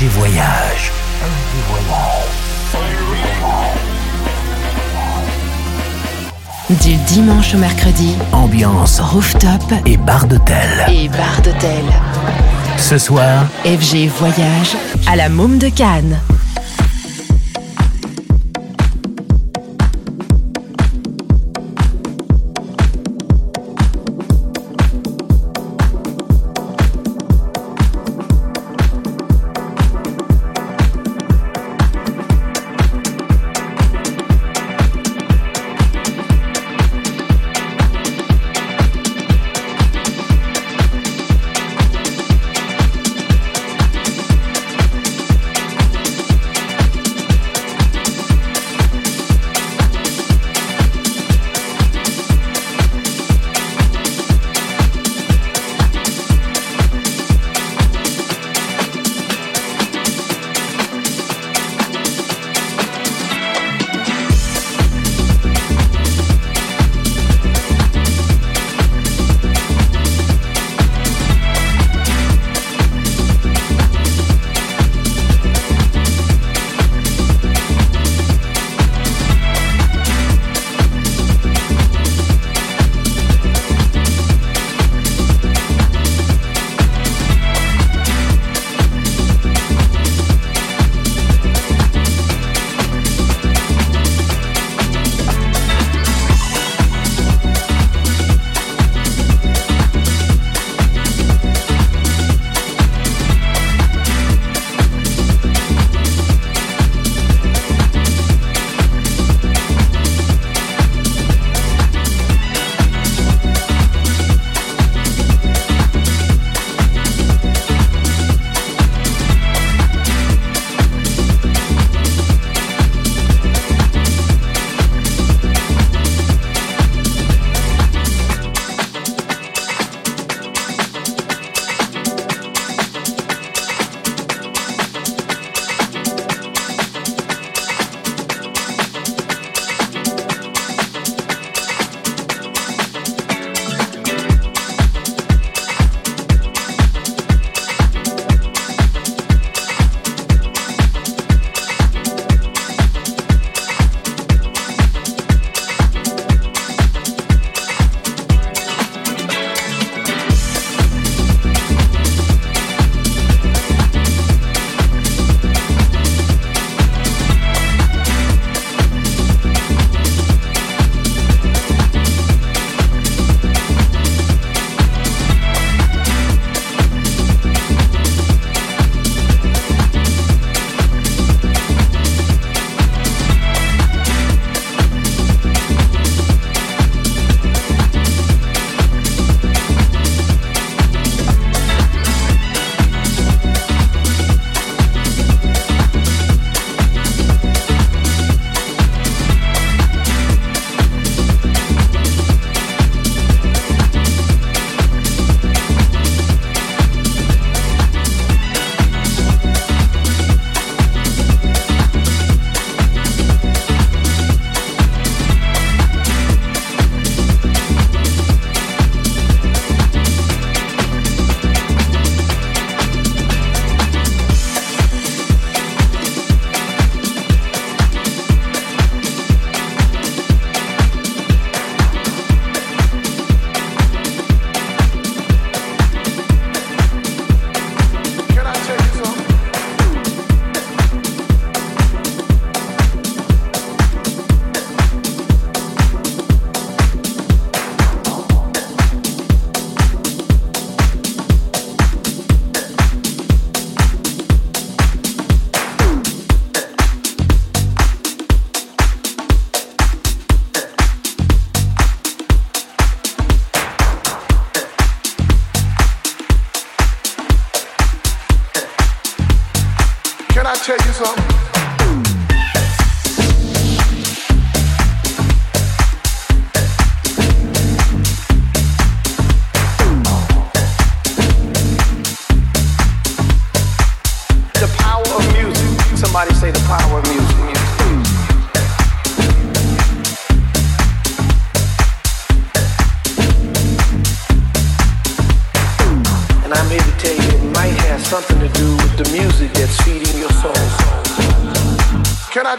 FG Voyage. Du dimanche au mercredi, ambiance rooftop et bar d'hôtel. Et bar d'hôtel. Ce soir, FG Voyage à la Môme de Cannes.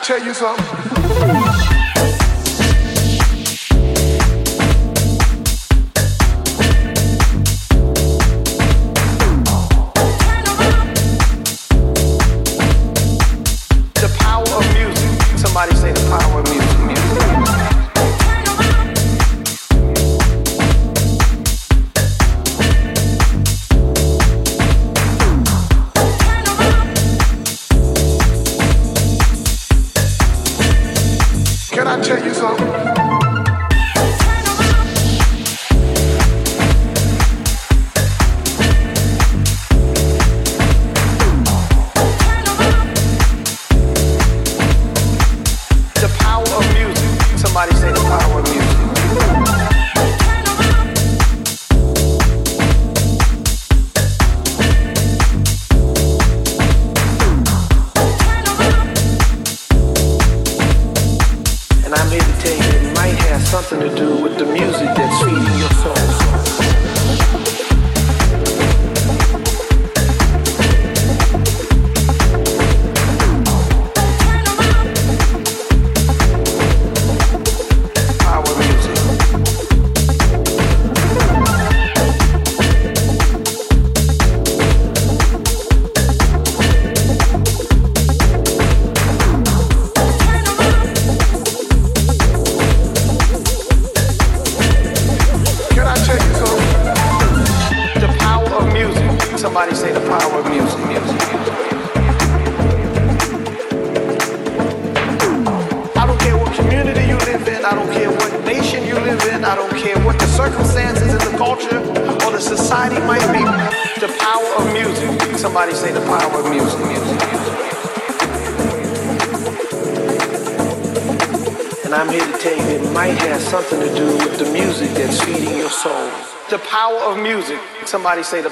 tell you something? Somebody say the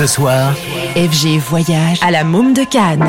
Ce soir, FG voyage à la Môme de Cannes.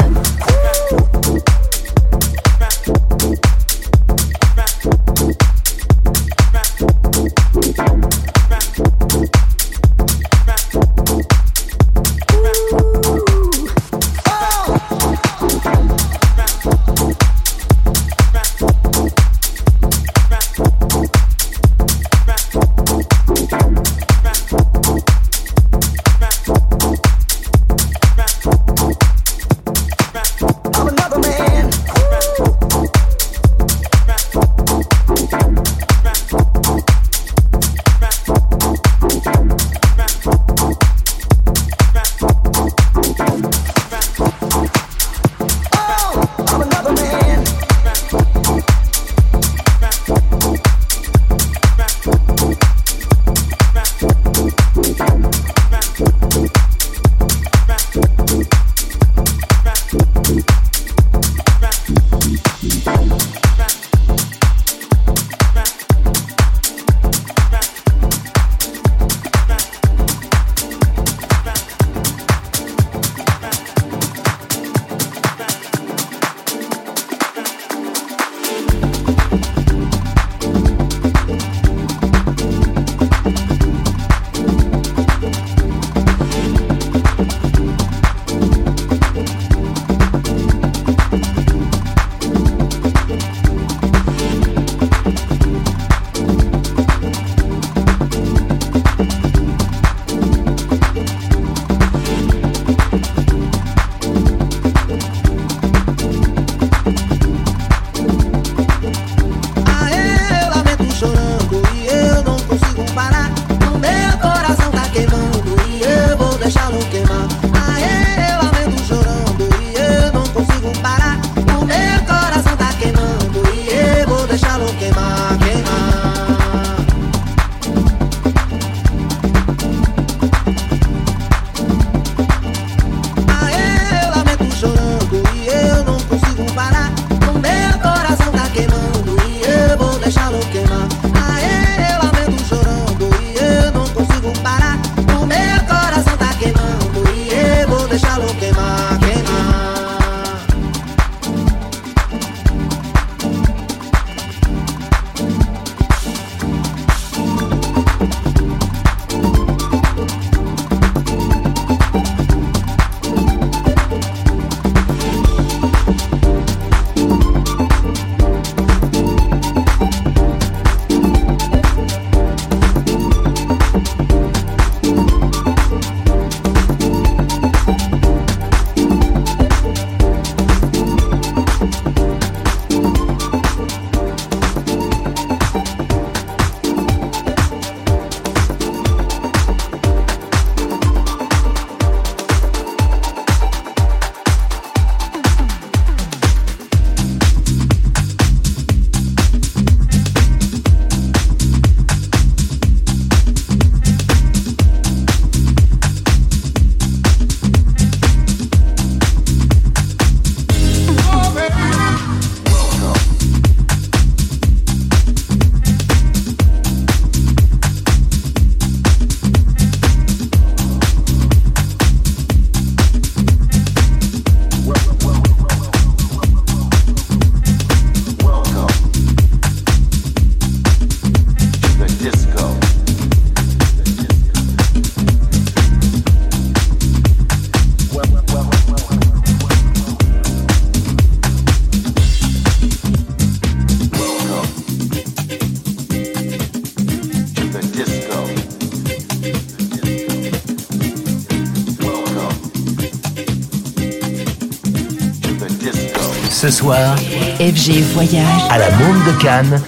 FG Voyage à la Monde de Cannes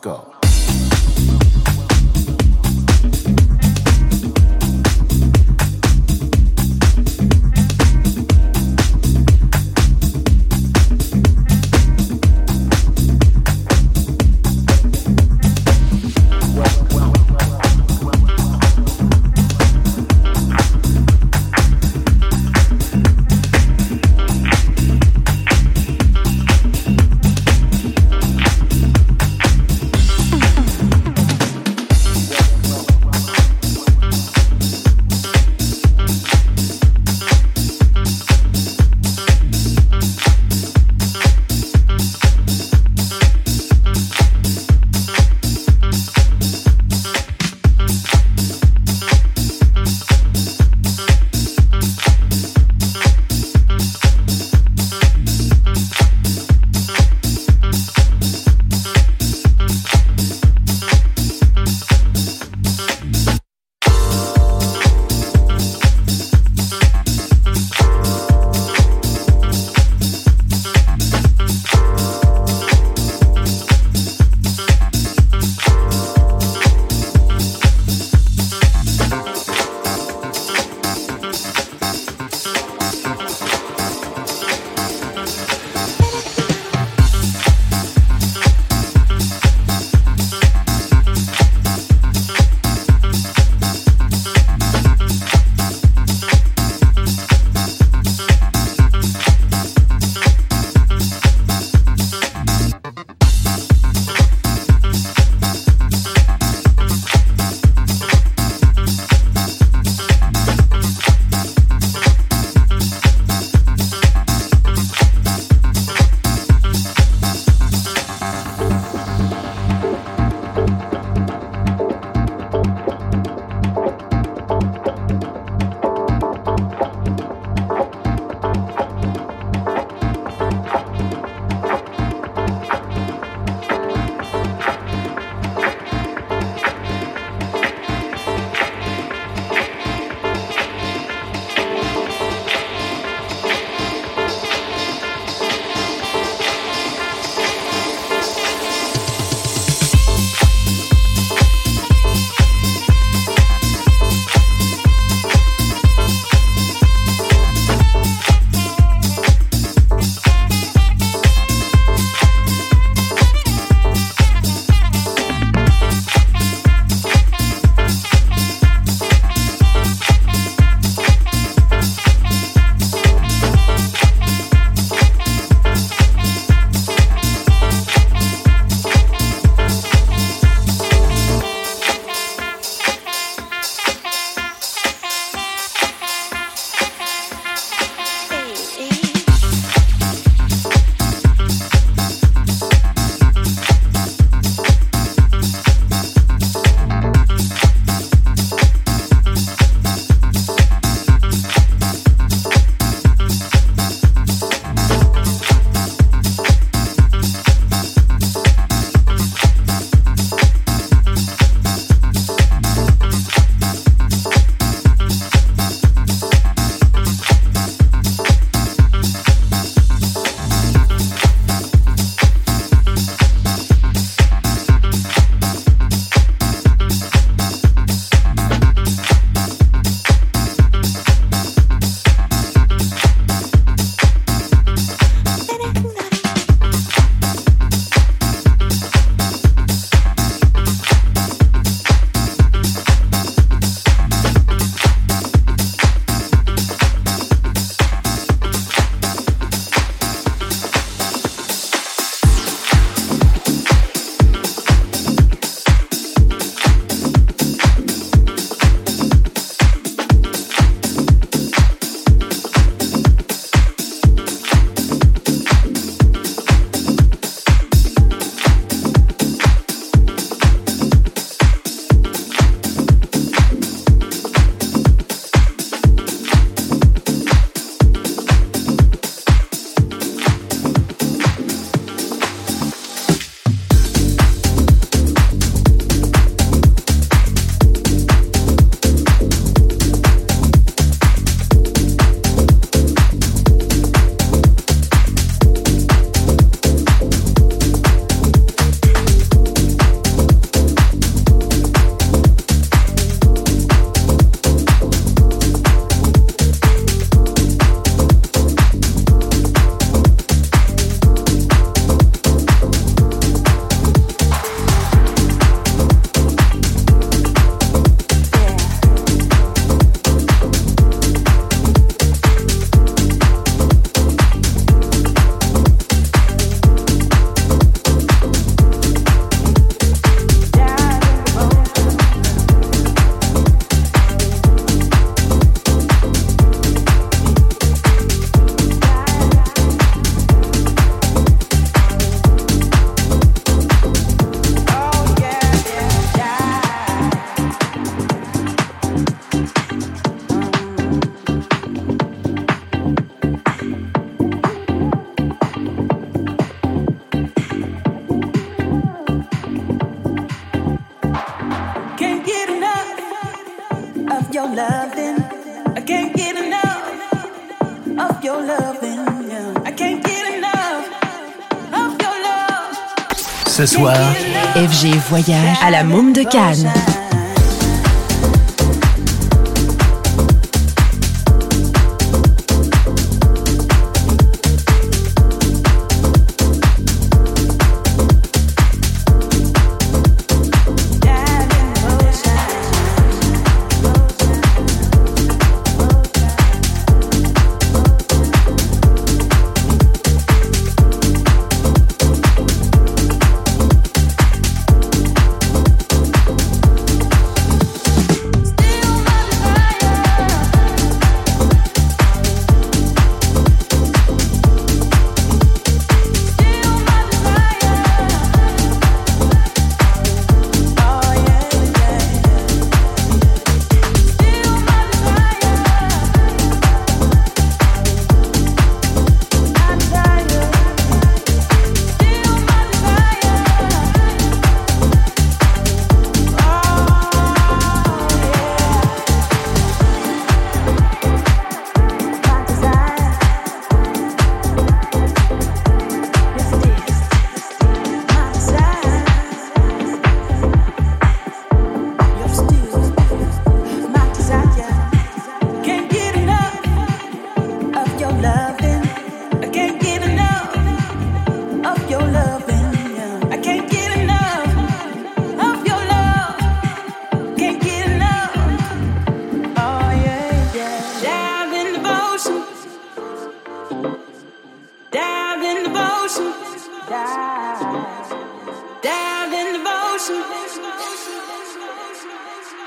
go. Ce soir, FG Voyage à la Môme de Cannes.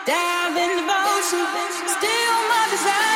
Dive in the ocean, steal my desire.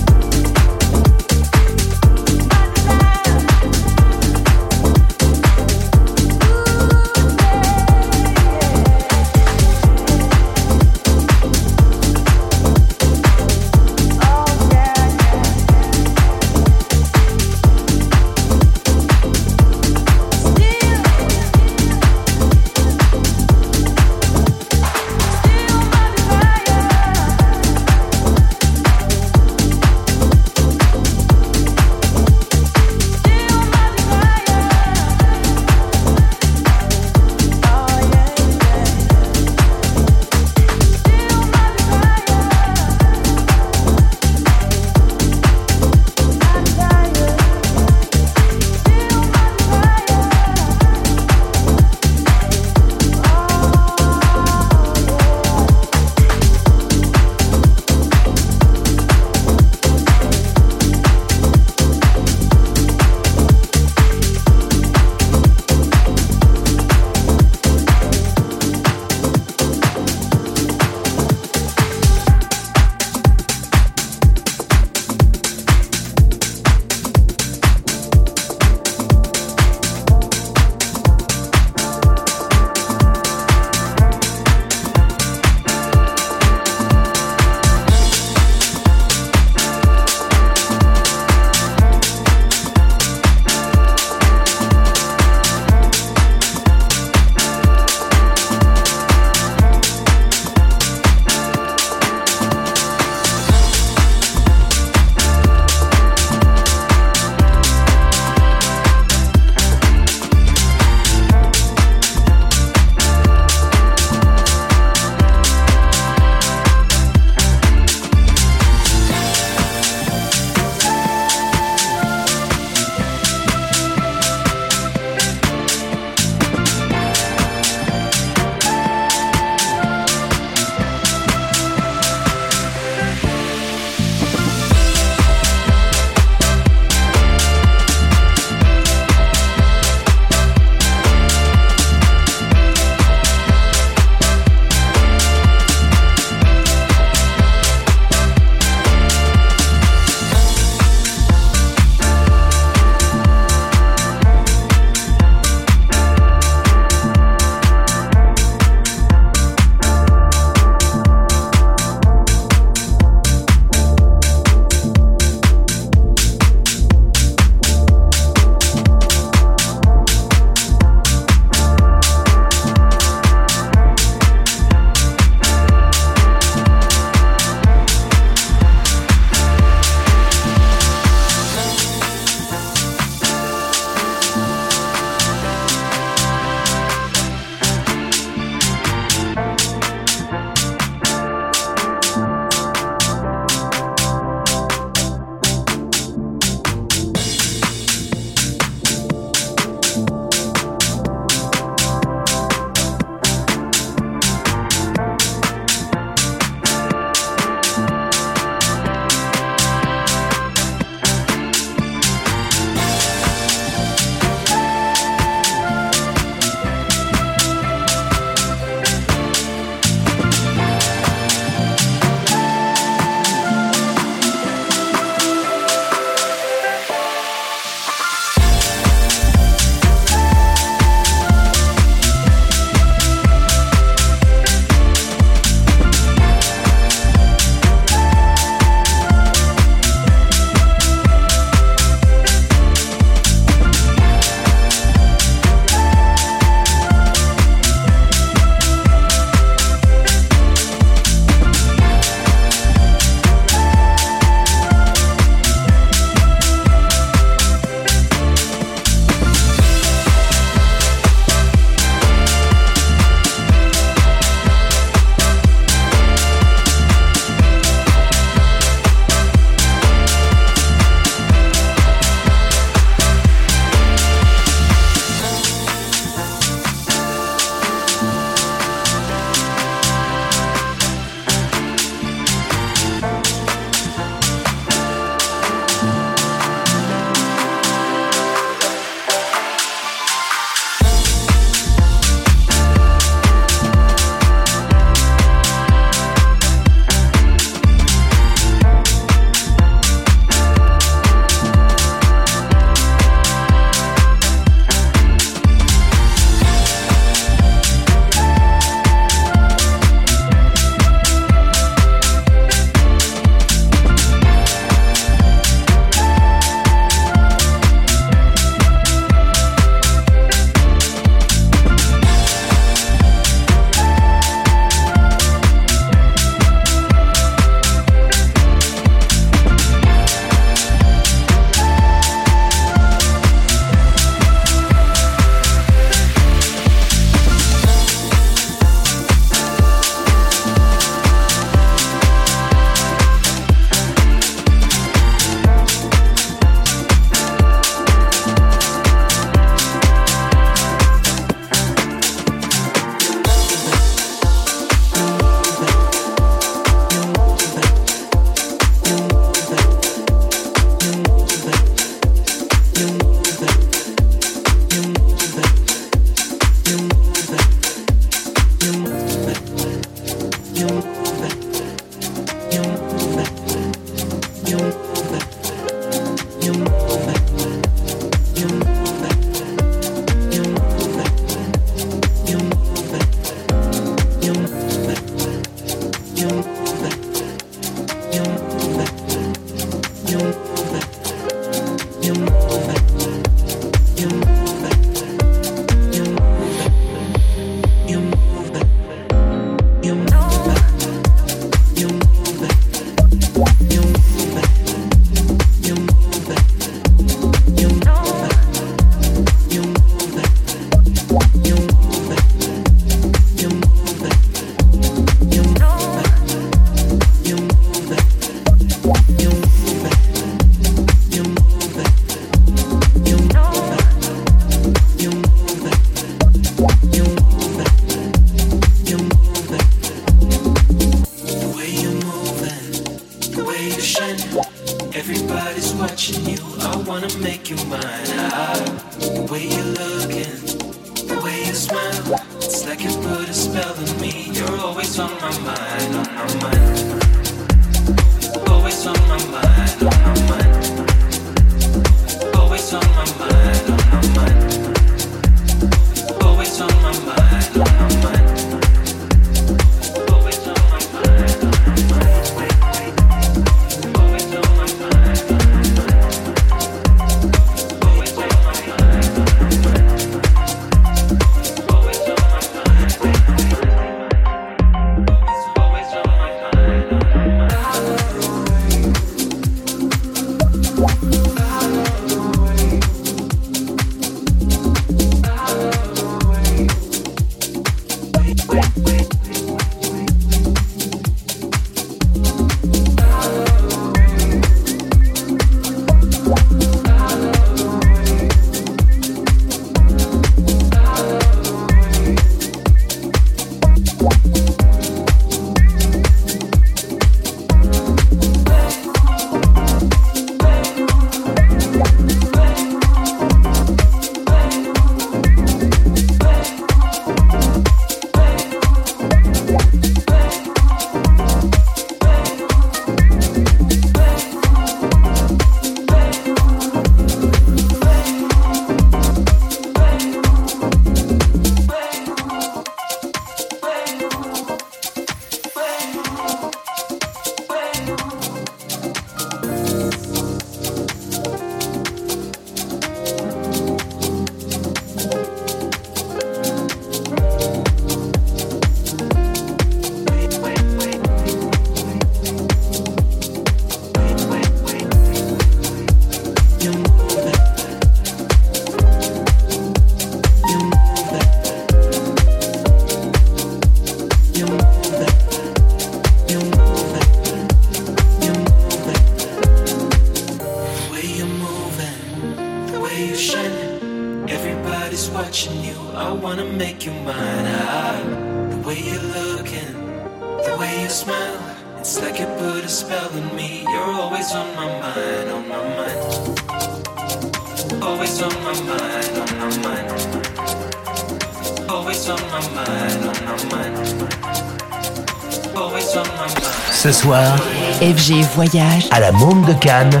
voyage à la Monde de Cannes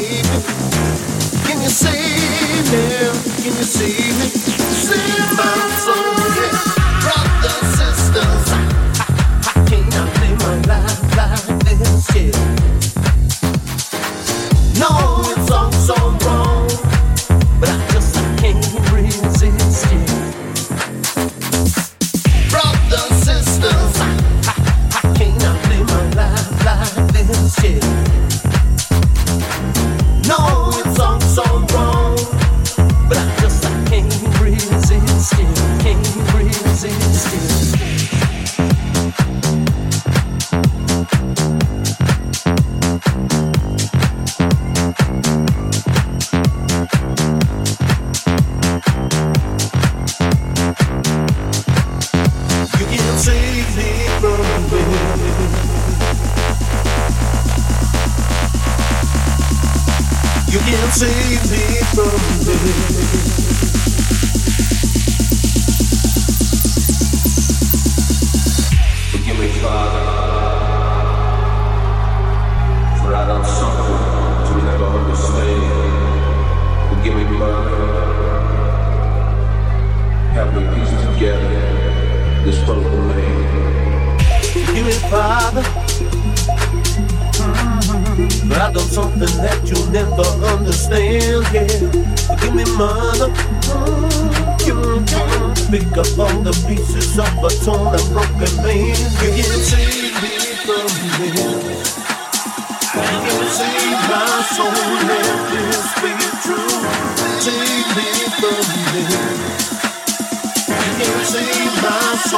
save me? Can you save me? Can you save me?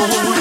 Oh,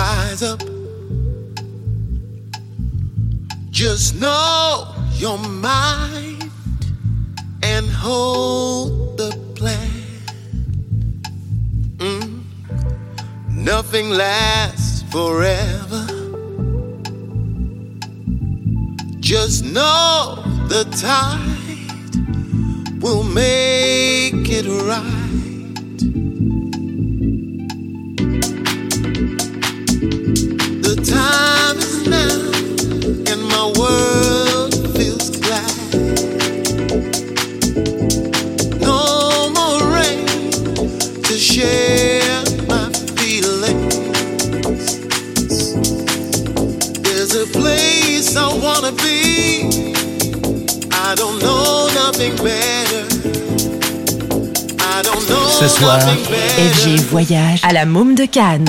rise up. Just know your mind and hold the plan. Mm. Nothing lasts forever. Just know the tide will make it right. time is now and my world feels No more rain to share my feelings there's a place i want to be i don't know nothing better i don't know ce soir et voyage à la môme de cannes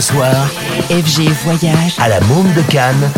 ce soir, FG Voyage à la Monde de Cannes